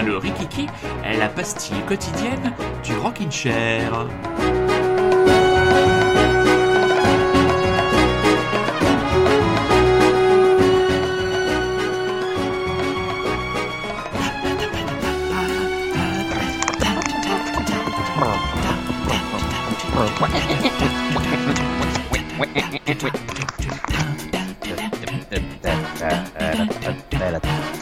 Le Rikiki, la pastille quotidienne du Rockin' Chair.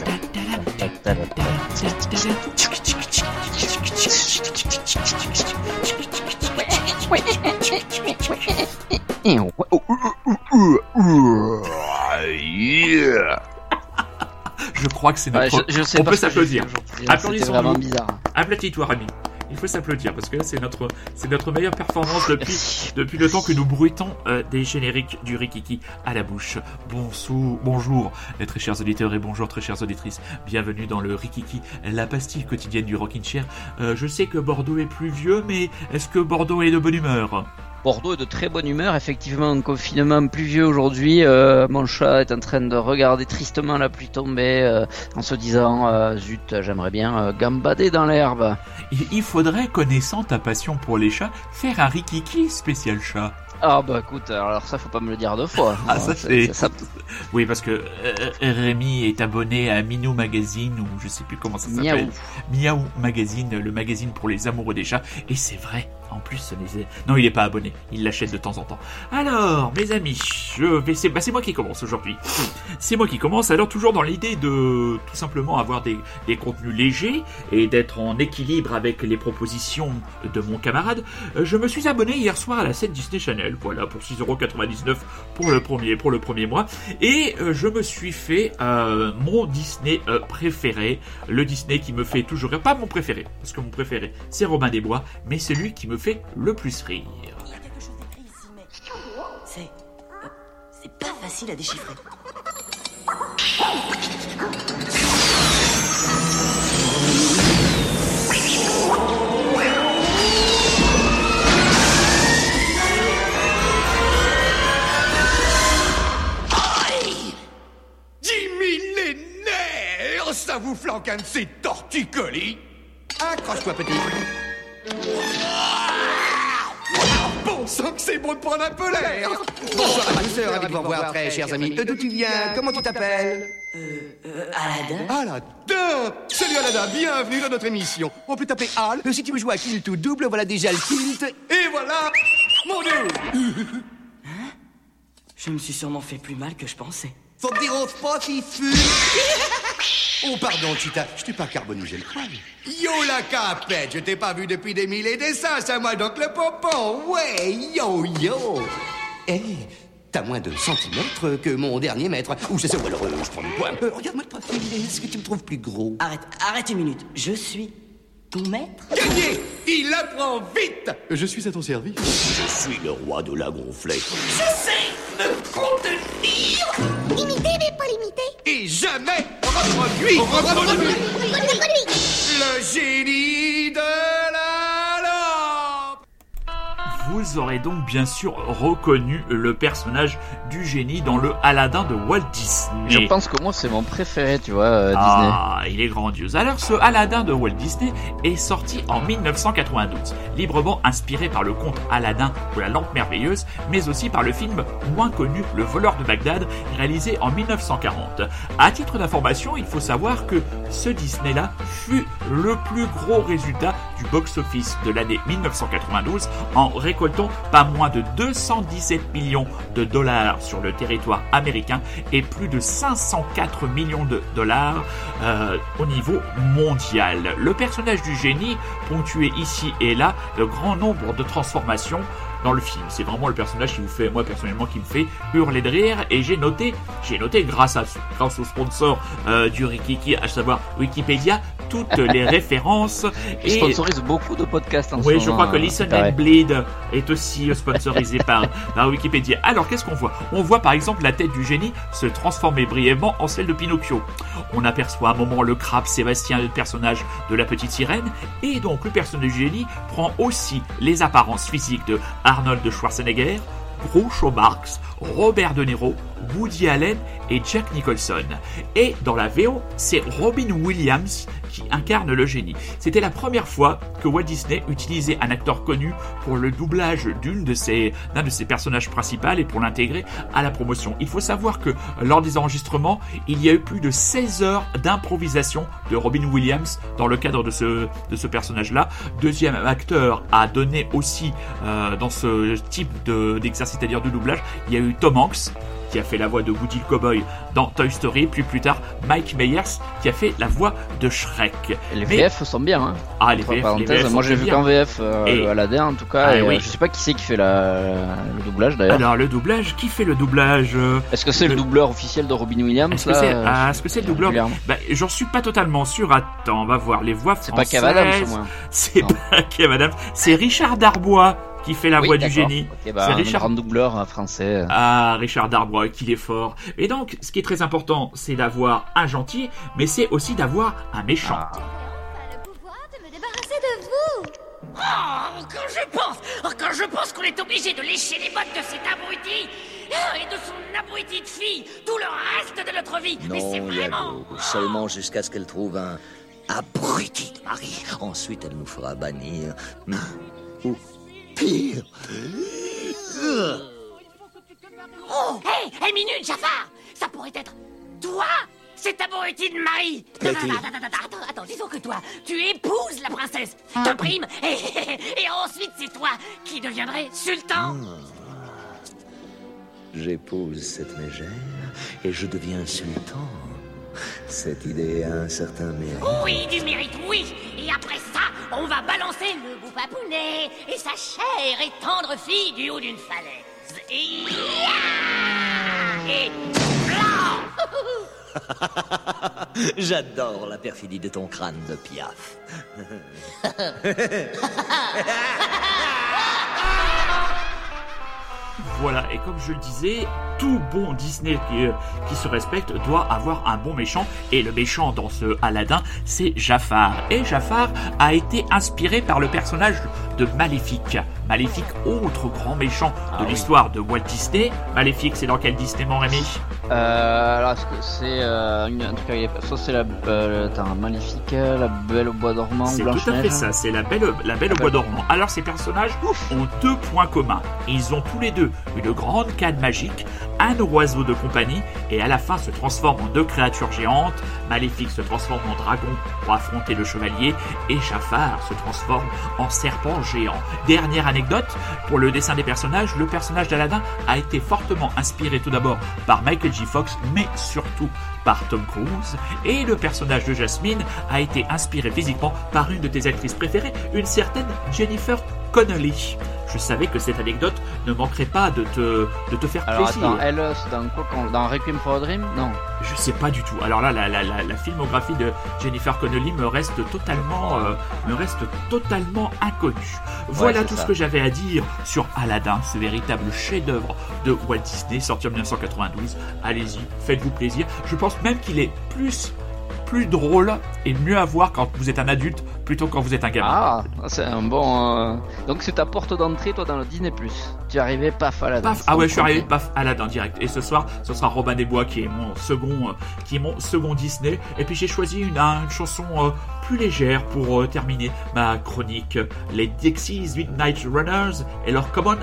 Je crois que c'est notre. Ouais, je- je sais On pas peut s'applaudir. hein. Applaudissons-nous. C'était vraiment bizarre. Aplatis-toi, Rémi. Faut s'applaudir parce que là, c'est notre, c'est notre meilleure performance depuis, depuis le temps que nous bruitons euh, des génériques du Rikiki à la bouche. Bonsoir, bonjour, les très chers auditeurs et bonjour, très chères auditrices. Bienvenue dans le Rikiki, la pastille quotidienne du Rockin' Chair. Euh, je sais que Bordeaux est pluvieux, mais est-ce que Bordeaux est de bonne humeur? Bordeaux est de très bonne humeur, effectivement, un confinement pluvieux aujourd'hui. Euh, mon chat est en train de regarder tristement la pluie tomber euh, en se disant euh, Zut, j'aimerais bien gambader dans l'herbe. Il, faudrait, connaissant ta passion pour les chats, faire un Rikiki spécial chat. Ah bah écoute, alors ça faut pas me le dire deux fois. Ah, ça, c'est- ça- Oui, parce que euh, Rémi est abonné à Minou Magazine, ou je sais plus comment ça s'appelle. Miaou. Miaou Magazine, le magazine pour les amoureux des chats. Et c'est vrai, en plus, n'est- non, il n'est pas abonné, il l'achète de temps en temps. Alors, mes amis, je vais, c'est, bah, c'est moi qui commence aujourd'hui. C'est moi qui commence, alors toujours dans l'idée de tout simplement avoir des, des contenus légers et d'être en équilibre avec les propositions de mon camarade. euh, Je me suis abonné hier soir à la scène Disney Channel, voilà, pour 6,99€ pour le premier, pour le premier mois. Et euh, je me suis fait euh, mon Disney préféré, le Disney qui me fait toujours pas mon préféré, parce que mon préféré c'est Robin des Bois, mais celui qui me fait le plus rire. Il y a quelque chose d'écrit ici, mais c'est. euh, c'est pas facile à déchiffrer. Dix millénaires Ça vous flanque un de ces torticolis Accroche-toi, petit. Sang que c'est bon de prendre un peu l'air. Bonsoir à ma douceur, ravi de vous revoir, très chers amis. Euh, D'où tu viens? Comment tu t'appelles? Euh, Aladdin. Aladin Salut Aladin, bienvenue dans notre émission. On peut t'appeler Al, Euh, si tu veux jouer à Kilt ou double, voilà déjà le Kilt. Et voilà mon dieu. Je me suis sûrement fait plus mal que je pensais. Te dérange pas s'il fume Oh pardon, Chita, je t'ai pas carbonisé le crâne. Yo la capette, je t'ai pas vu depuis des mille et des cents, c'est moi donc le pompon. Ouais, yo yo. Eh, t'as moins de centimètres que mon dernier mètre. Ou c'est ça, ou alors euh, je prends le poids. Euh, Regarde-moi le profil, est-ce que tu me trouves plus gros? Arrête, arrête une minute. Je suis ton maître? Gagné Il apprend vite Je suis à ton service. Je suis le roi de la gonflée. Je sais me contenir Limité mais pas limité. Et jamais reproduit. Reproduit. Le génie Vous aurez donc bien sûr reconnu le personnage du génie dans le Aladdin de Walt Disney. Je pense que moi c'est mon préféré, tu vois, euh, Disney. Ah, il est grandiose. Alors, ce Aladdin de Walt Disney est sorti en 1992, librement inspiré par le conte Aladdin ou la lampe merveilleuse, mais aussi par le film moins connu Le voleur de Bagdad, réalisé en 1940. À titre d'information, il faut savoir que ce Disney-là fut le plus gros résultat box-office de l'année 1992 en récoltant pas moins de 217 millions de dollars sur le territoire américain et plus de 504 millions de dollars euh, au niveau mondial. Le personnage du génie, ponctué ici et là de grand nombre de transformations dans le film. C'est vraiment le personnage qui vous fait, moi personnellement, qui me fait hurler de rire. Et j'ai noté, j'ai noté grâce à, grâce au sponsor euh, du Rikiki, à savoir Wikipédia, toutes les références. Il sponsorise beaucoup de podcasts en Oui, je crois que euh, Listen and Bleed est aussi sponsorisé par, par Wikipédia. Alors, qu'est-ce qu'on voit? On voit par exemple la tête du génie se transformer brièvement en celle de Pinocchio. On aperçoit à un moment le crabe Sébastien, le personnage de la petite sirène, et donc le personnage du génie prend aussi les apparences physiques de Arnold Schwarzenegger, Groucho Marx, Robert De Niro Woody Allen et Jack Nicholson. Et dans la VO, c'est Robin Williams qui incarne le génie. C'était la première fois que Walt Disney utilisait un acteur connu pour le doublage d'un de ses personnages principaux et pour l'intégrer à la promotion. Il faut savoir que lors des enregistrements, il y a eu plus de 16 heures d'improvisation de Robin Williams dans le cadre de ce, personnage-là. Deuxième acteur à donner aussi euh, dans ce type de, d'exercice, c'est-à-dire de doublage, il y a eu Tom Hanks qui a fait la voix de Woody le Cowboy dans Toy Story, puis plus tard Mike Myers qui a fait la voix de Shrek. Les VF sont bien. Hein. Ah, les VF, les VF Moi j'ai vu qu'en VF euh, Et- Aladdin en tout cas. Ah, et, oui. euh, je sais pas qui c'est qui fait la... le doublage d'ailleurs. Alors le doublage, qui fait le doublage euh, Est-ce que c'est le le- doubleur officiel de Robin Williams Est-ce que c'est ah, que c'est le doubleur bah, J'en suis pas totalement sûr. Attends, on va voir les voix C'est pas françaises. Kev Adams au moins. C'est pas Kev Adams. C'est Richard Darbois qui fait la Oui, voix du génie. Bah, C'est un Richard- grand doubleur euh, français. Ah, Richard Darbois, qu'il est fort. Et donc, ce qui est très important, c'est d'avoir un gentil, mais c'est aussi d'avoir un méchant. Ah. Oh, quand je pense, oh, quand je pense qu'on est obligé de lécher les bottes de cet abruti oh, et de son abruti de fille tout le reste de notre vie. Mais c'est Non, vraiment. Yago, seulement jusqu'à ce qu'elle trouve un abruti de mari. Ensuite, elle nous fera bannir. Ou pire. Oh, hé, hé, minute, Jafar Ça pourrait être toi cet abruti de mari Attends, Betty. attends, attends, attends, attends, attends, disons que toi, tu épouses la princesse, te prime, et, et ensuite c'est toi qui deviendrais sultan J'épouse cette mégère et je deviens sultan. Cette idée a un certain mérite. Oui, du mérite, oui Et après ça, on va balancer le bout papounet et sa chère et tendre fille du haut d'une falaise. Et... Et... blanc J'adore la perfidie de ton crâne de piaf. Voilà, et comme je le disais, tout bon Disney qui, euh, qui se respecte doit avoir un bon méchant, et le méchant dans ce Aladdin, c'est Jafar. Et Jafar a été inspiré par le personnage de Maléfique. Maléfique, autre grand méchant de Ah oui. l'histoire de Walt Disney. Maléfique, c'est dans quel Disney, mon Rémi? Euh, alors, c'est euh, une, un truc avec soit c'est la, euh, attends, Maléfique, la Belle au bois dormant, C'est tout à fait ça, c'est la belle, la belle au bois dormant. Alors ces personnages ont deux points communs. Ils ont tous les deux une grande canne magique, un oiseau de compagnie, et à la fin se transforment en deux créatures géantes. Maléfique se transforme en dragon pour affronter le chevalier, et Jafar se transforme en serpent géant. Dernière anecdote, pour le dessin des personnages, le personnage d'Aladin a été fortement inspiré tout d'abord par Michael J. Fox, mais surtout par Tom Cruise, et le personnage de Jasmine a été inspiré physiquement par une de tes actrices préférées, une certaine Jennifer Connelly. Je savais que cette anecdote ne manquerait pas de te, de te faire Alors plaisir. attends, elle, c'est dans quoi Dans Requiem for a Dream? Non. Je sais pas du tout. Alors là, la, la, la, la filmographie de Jennifer Connelly me reste totalement, euh, me reste totalement inconnue. Voilà tout ça. ce que j'avais à dire sur Aladdin, ce véritable chef-d'œuvre de Walt Disney, sorti en 1992. Allez-y, faites-vous plaisir. Je pense même qu'il est plus, plus drôle et mieux à voir quand vous êtes un adulte plutôt que quand vous êtes un gamin. Ah, c'est un bon. euh, Donc c'est ta porte d'entrée, toi, dans le Disney Plus. Tu es arrivé, paf, à la Paf, ah ouais, je suis arrivé, paf, Aladdin direct. Et ce soir, ce sera Robin des Bois qui est mon second, euh, qui est mon second Disney. Et puis j'ai choisi une, une chanson euh, plus légère pour terminer ma chronique. Les Dixies Midnight Runners et leur Come on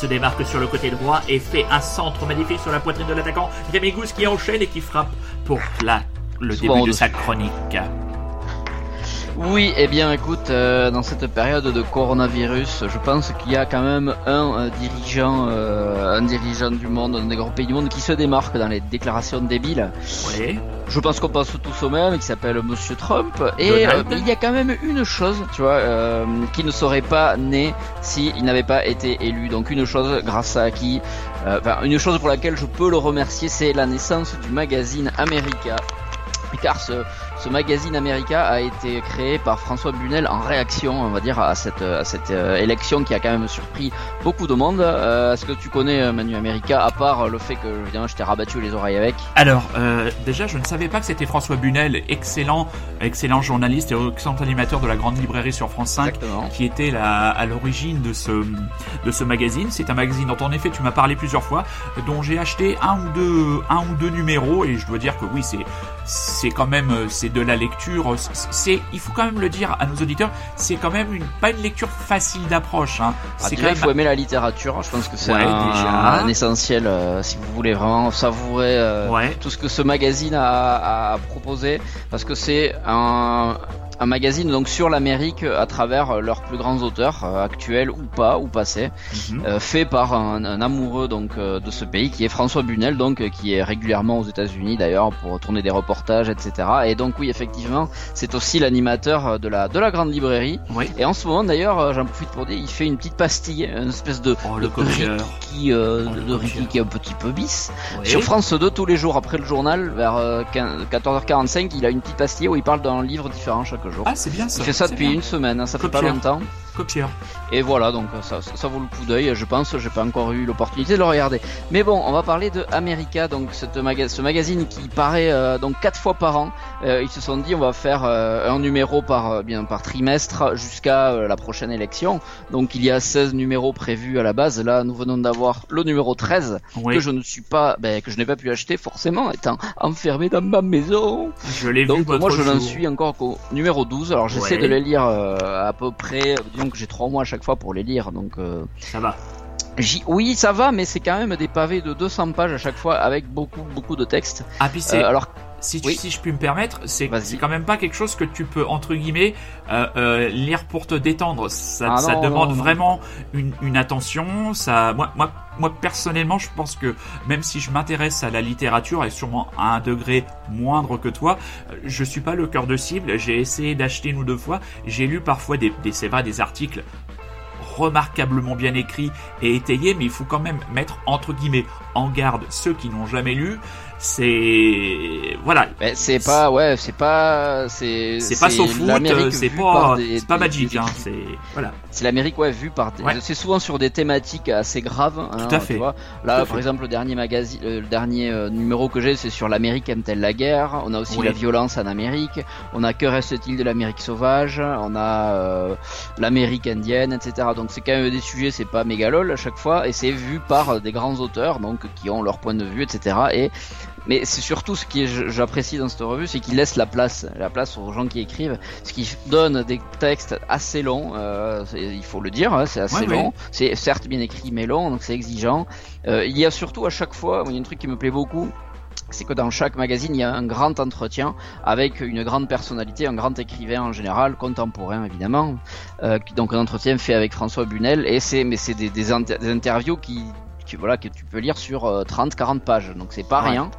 se démarque sur le côté droit et fait un centre magnifique sur la poitrine de l'attaquant Rémi Gousse qui enchaîne et qui frappe pour la, le Souvent début de sa chronique. Oui, eh bien écoute, euh, dans cette période de coronavirus, je pense qu'il y a quand même un euh, dirigeant, euh, un dirigeant du monde, un des grands pays du monde qui se démarque dans les déclarations débiles. Oui. Je pense qu'on pense tous au même, qui s'appelle Monsieur Trump. Et euh, il y a quand même une chose, tu vois, euh, qui ne serait pas né s'il n'avait pas été élu. Donc une chose grâce à qui, euh, enfin une chose pour laquelle je peux le remercier, c'est la naissance du magazine America. Car ce, ce magazine America a été créé par François Bunel en réaction, on va dire, à cette, à cette euh, élection qui a quand même surpris beaucoup de monde. Euh, Est-ce que tu connais euh, Manu America, à part le fait que évidemment je t'ai rabattu les oreilles avec? Alors, euh, déjà, je ne savais pas que c'était François Bunel, excellent, excellent journaliste et excellent animateur de la Grande Librairie sur France 5, Exactement. qui était la- à l'origine de ce, de ce magazine. C'est un magazine dont, en effet, tu m'as parlé plusieurs fois, dont j'ai acheté un ou deux, un ou deux numéros, et je dois dire que oui, c'est, c'est quand même, euh, c'est de la lecture. C'est, c'est- il faut quand même le dire à nos auditeurs, c'est quand même une, pas une lecture facile d'approche. Hein. Ah, déjà, quand il même faut aimer la littérature. Je pense que c'est Ouais, un, un essentiel euh, si vous voulez vraiment savourer euh, Ouais. tout ce que ce magazine a, a proposé, parce que c'est un, un magazine donc sur l'Amérique à travers euh, leurs plus grands auteurs euh, actuels ou pas ou passés, Mhm. euh, fait par un, un amoureux donc euh, de ce pays qui est François Bunel donc euh, qui est régulièrement aux États-Unis d'ailleurs pour tourner des reportages etc. Et donc oui effectivement c'est aussi l'animateur euh, de la de la grande librairie. Oui. Et en ce moment d'ailleurs, euh, j'en profite pour dire, il fait une petite pastille, une espèce de, Oh, de le euh, Oh, le de Ricky copieur. qui est un petit peu bis. Oui. Sur France 2 tous les jours après le journal, vers euh, 15 14h45, il a une petite pastille où il parle d'un livre différent chaque jour. Ah, c'est bien ça. il fait ça depuis bien. une semaine, hein, ça fait pas Copieur. longtemps. Copieur. Et voilà, donc euh, ça, ça, ça vaut le coup d'œil, je pense. J'ai pas encore eu l'opportunité de le regarder. Mais bon, on va parler de America, donc cette maga- ce magazine qui paraît euh, donc quatre fois par an. Euh, ils se sont dit, on va faire euh, un numéro par bien par trimestre jusqu'à la prochaine élection. Donc il y a 16 numéros prévus à la base. Là, nous venons d'avoir le numéro 13 Oui. que je ne suis pas, ben, que je n'ai pas pu acheter forcément, étant enfermé dans ma maison. Je l'ai vu Donc moi je n'en suis encore qu'au numéro 12. Alors j'essaie Ouais. de les lire à peu près, disons que j'ai trois mois à chaque fois pour les lire. Donc euh, Ça va. oui ça va, mais c'est quand même des pavés de 200 pages à chaque fois avec beaucoup beaucoup de texte. Ah, puis c'est. Euh, alors si, tu- oui. si je puis me permettre, c'est quand même pas quelque chose que tu peux, entre guillemets, euh, euh, lire pour te détendre. Ça, Ah ça non, demande non, non. vraiment une, une attention. Ça, moi, moi, moi, personnellement, je pense que même si je m'intéresse à la littérature et sûrement à un degré moindre que toi, euh, je suis pas le cœur de cible. J'ai essayé d'acheter une ou deux fois. J'ai lu parfois des, des des articles remarquablement bien écrits et étayés, mais il faut quand même mettre entre guillemets en garde ceux qui n'ont jamais lu. C'est voilà, c'est pas ouais c'est pas c'est c'est pas sauf foot, l'Amérique c'est pas, c'est pas des hein, c'est voilà. C'est l'Amérique ouais vue par des- Ouais. c'est souvent sur des thématiques assez graves. hein, Tout à tu fait. vois. Là par fait. exemple le dernier magazine, euh, le dernier euh, numéro que j'ai c'est sur l'Amérique aime-t-elle la guerre. On a aussi Oui. la violence en Amérique. On a que reste-t-il de l'Amérique sauvage? On a euh, l'Amérique indienne, etc. Donc c'est quand même des sujets c'est pas mégalol à chaque fois et c'est vu par euh, des grands auteurs donc qui ont leur point de vue, etc. Et mais c'est surtout ce que j'apprécie dans cette revue, c'est qu'il laisse la place, la place aux gens qui écrivent, ce qui donne des textes assez longs. euh, il faut le dire, hein, c'est assez Ouais, ouais. long. C'est certes bien écrit, mais long, donc c'est exigeant. Euh, il y a surtout à chaque fois, il y a un truc qui me plaît beaucoup. C'est que dans chaque magazine, il y a un grand entretien avec une grande personnalité, un grand écrivain en général, contemporain évidemment. Euh, donc un entretien fait avec François Bunel et c'est mais c'est des, des, inter- des interviews qui voilà que tu peux lire sur 30-40 pages. Donc c'est pas Ouais. rien.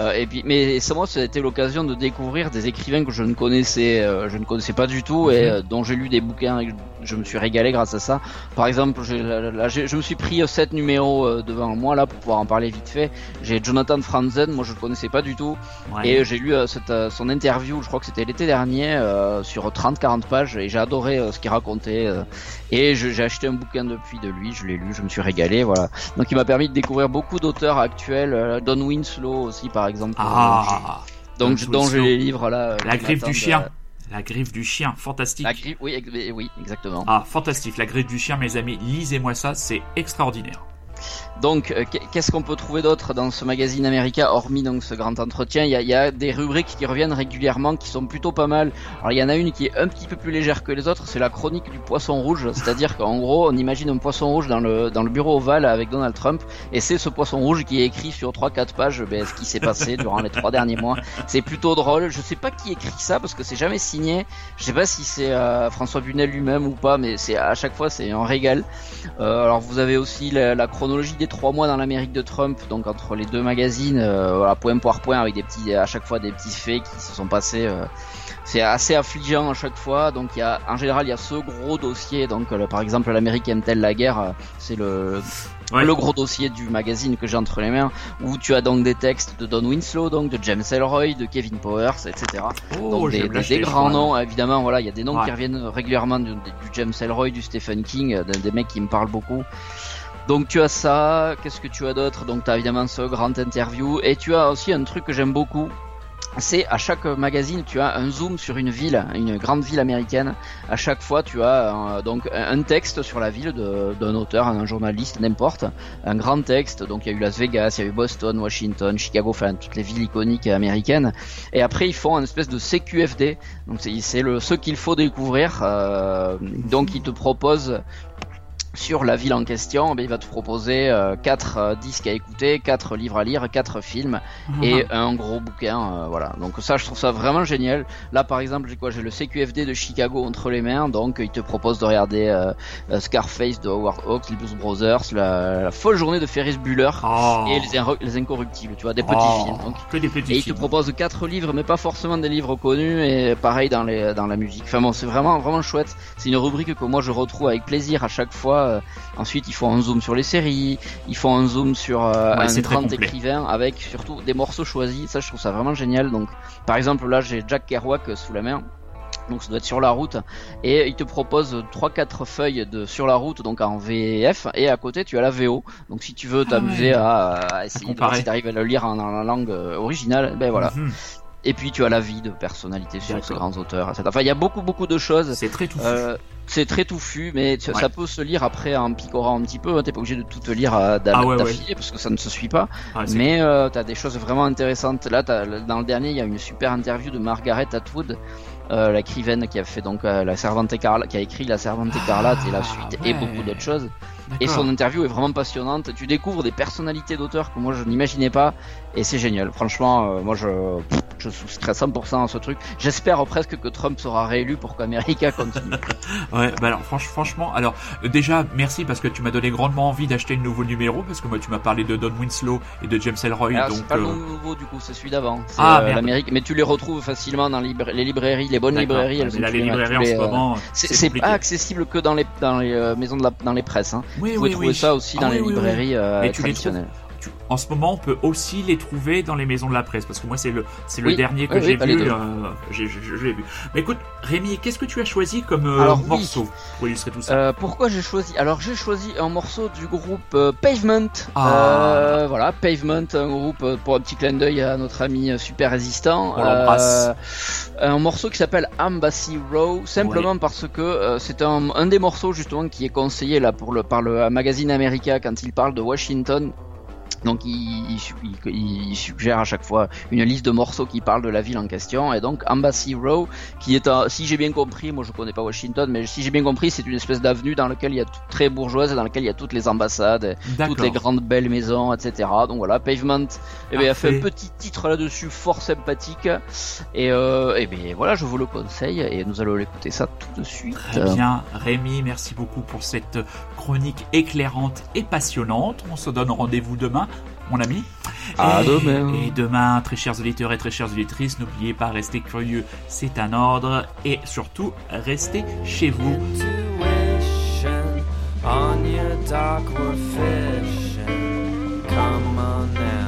Euh, et puis, mais ça, moi, ça a été l'occasion de découvrir des écrivains que je ne connaissais, euh, je ne connaissais pas du tout et Mhm. euh, dont j'ai lu des bouquins. Et je me suis régalé grâce à ça. Par exemple, j'ai- là, je me suis pris euh, sept numéros euh, devant moi là pour pouvoir en parler vite fait. J'ai Jonathan Franzen, moi je le connaissais pas du tout, Ouais. et j'ai lu euh, cette, euh, son interview, je crois que c'était l'été dernier, euh, sur 30-40 pages, et j'ai adoré euh, ce qu'il racontait. euh, et j'ai acheté un bouquin depuis de lui, je l'ai lu, je me suis régalé, voilà. Donc il m'a permis de découvrir beaucoup d'auteurs actuels, euh, Don Winslow aussi par exemple. Ah, donc Don dont j'ai les livres là. euh, la griffe du chien. euh, La griffe du chien, fantastique. La griffe, oui, exactement. Ah, fantastique. La griffe du chien, mes amis, lisez-moi ça, c'est extraordinaire. Donc, euh, qu'est- qu'est-ce qu'on peut trouver d'autre dans ce magazine américain, hormis donc ce grand entretien? Il y a, des rubriques qui reviennent régulièrement, qui sont plutôt pas mal. Alors, il y en a une qui est un petit peu plus légère que les autres, c'est la chronique du poisson rouge. C'est-à-dire qu'en gros, on imagine un poisson rouge dans le bureau ovale avec Donald Trump, et c'est ce poisson rouge qui est écrit sur 3-4 pages ben, ce qui s'est passé durant les trois derniers mois. C'est plutôt drôle. Je sais pas qui écrit ça parce que c'est jamais signé. Je sais pas si c'est euh, François Bunel lui-même ou pas, mais c'est à chaque fois c'est un régal. Euh, alors vous avez aussi la, la chronologie des trois mois dans l'Amérique de Trump, donc entre les deux magazines, euh, voilà, point par point, avec des petits, à chaque fois des petits faits qui se sont passés. euh, c'est assez affligeant à chaque fois. Donc il y a, en général, il y a ce gros dossier. Donc par exemple, l'Amérique aime-t-elle la guerre euh, C'est le Ouais. le gros dossier du magazine que j'ai entre les mains, où tu as donc des textes de Don Winslow, donc de James Ellroy, de Kevin Powers, etc. Oh, Donc des, grands noms, évidemment, voilà, il y a des noms Ouais. qui reviennent régulièrement du, du James Ellroy, du Stephen King, euh, des, des mecs qui me parlent beaucoup. Donc tu as ça, qu'est-ce que tu as d'autre? Donc tu as évidemment ce grand interview, et tu as aussi un truc que j'aime beaucoup, c'est à chaque magazine tu as un zoom sur une ville, une grande ville américaine. À chaque fois tu as euh, donc un texte sur la ville d'un auteur, un journaliste, n'importe, un grand texte. Donc il y a eu Las Vegas, il y a eu Boston, Washington, Chicago, enfin toutes les villes iconiques américaines. Et après ils font un espèce de CQFD. Donc c'est le ce qu'il faut découvrir. euh, donc ils te proposent sur la ville en question, ben, il va te proposer euh, quatre euh, disques à écouter, quatre livres à lire, quatre films et un gros bouquin, euh, voilà. Donc ça, je trouve ça vraiment génial. Là, par exemple, j'ai quoi? J'ai le CQFD de Chicago entre les mains, donc il te propose de regarder euh, euh, Scarface de Howard Hawks, les Blues Brothers, la, folle journée de Ferris Bueller Oh. et les, Incorruptibles, tu vois, des petits Oh, films. Donc, que des petits et il te propose quatre livres, mais pas forcément des livres connus, et pareil dans les dans la musique. Enfin bon, c'est vraiment vraiment chouette. C'est une rubrique que moi je retrouve avec plaisir à chaque fois. Euh, Ensuite, ils font un zoom sur les séries, ils font un zoom sur euh, Ouais, un grand écrivain avec surtout des morceaux choisis. Ça, je trouve ça vraiment génial. Donc, par exemple, là, j'ai Jack Kerouac sous la main. Donc ça doit être sur la route et il te propose trois quatre feuilles de sur la route donc en VF et à côté tu as la VO donc si tu veux t'amuser ouais. à, à essayer de voir comparer. si t'arrives à le lire en, en la langue euh, originale ben voilà Mhm. Et puis tu as la vie de personnalité sur ces grands auteurs, etc. Enfin, il y a beaucoup beaucoup de choses. C'est très tout. Euh, c'est très touffu, mais Ouais. ça peut se lire après en picorant un petit peu. hein. T'es pas obligé de tout te lire à- d'a- Ah ouais, ouais. parce que ça ne se suit pas. Ah, mais euh, t'as des choses vraiment intéressantes. Là, dans le dernier, il y a une super interview de Margaret Atwood, euh, qui a fait donc euh, la Servante écarlate, qui a écrit la Servante écarlate et la suite et beaucoup d'autres choses. Et son interview est vraiment passionnante. Tu découvres des personnalités d'auteurs que moi je n'imaginais pas, et c'est génial. Franchement, euh, moi je je souscris à 100% à ce truc. J'espère presque que Trump sera réélu pour qu'America continue. Ouais, bah alors franch- franchement, alors euh, déjà merci parce que tu m'as donné grandement envie d'acheter le nouveau numéro parce que moi tu m'as parlé de Don Winslow et de James Alors, donc c'est pas le nouveau du coup, c'est celui d'avant. Ah, l'Amérique, mais tu les retrouves facilement dans les, libra- les librairies, les bonnes librairies. Elles sont là, les librairies en les, ce euh, moment, C'est pas accessible que dans les dans les euh, maisons de la dans les presses. Hein. Oui, Vous pouvez oui, trouver oui. ça aussi Ah dans les librairies euh, traditionnelles. Tu- En ce moment, on peut aussi les trouver dans les maisons de la presse parce que moi c'est le c'est le Oui, dernier que oui, j'ai oui, vu. euh, j'ai vu. Mais écoute, Rémi, qu'est-ce que tu as choisi comme euh, Alors, morceau pour illustrer tout ça Euh, pourquoi j'ai choisi Alors j'ai choisi un morceau du groupe Pavement. Ah. Voilà, Pavement, un groupe pour un petit clin d'œil à notre ami super résistant. On l'embrasse. Un morceau qui s'appelle Embassy Row, simplement parce que c'est un, un des morceaux justement qui est conseillé là pour le par le magazine américain quand il parle de Washington. Donc il, il, il- il suggère à chaque fois une liste de morceaux qui parlent de la ville en question et donc Embassy Row qui est un, si j'ai bien compris, moi je connais pas Washington, mais si j'ai bien compris, c'est une espèce d'avenue dans laquelle il y a tout- très bourgeoise et dans laquelle il y a toutes les ambassades, toutes les grandes belles maisons, etc. Donc voilà, Pavement, eh bien, a fait un petit titre là-dessus fort sympathique et euh, eh bien voilà, je vous le conseille et nous allons l'écouter ça tout de suite. Très bien, Rémi, merci beaucoup pour cette chronique éclairante et passionnante. On se donne rendez-vous demain mon ami. À et, demain. Et demain, très chers auditeurs et très chères auditrices, n'oubliez pas, restez curieux, c'est un ordre. Et surtout, restez chez vous. Intuition on your dock we're fishing. Come on now, give us a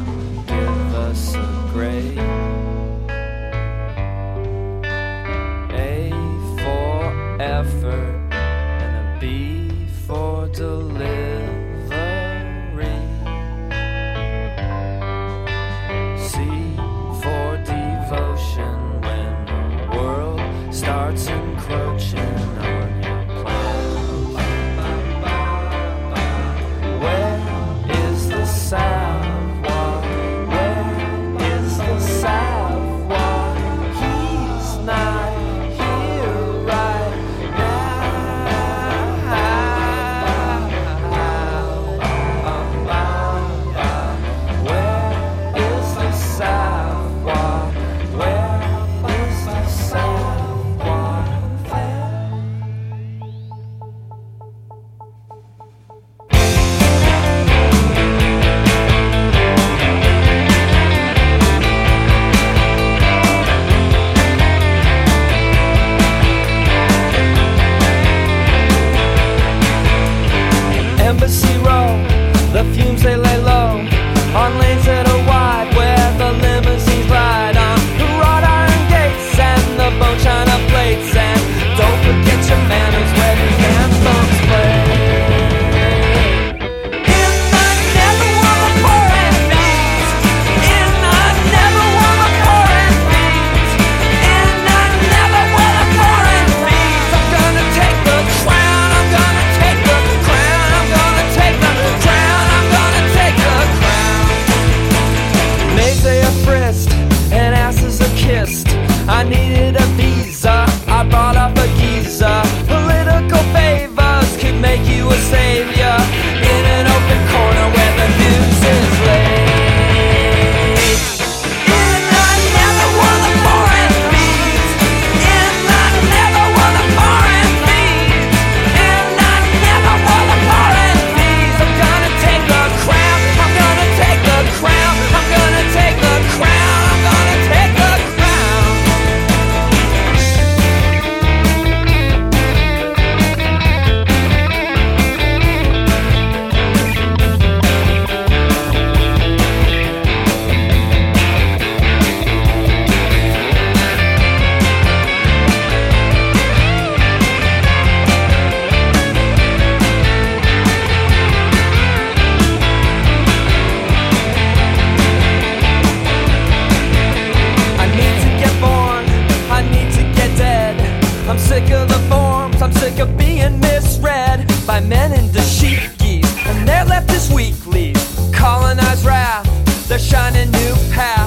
my men into sheep geese, and they left leftist weeklies colonized wrath. They're shining new paths.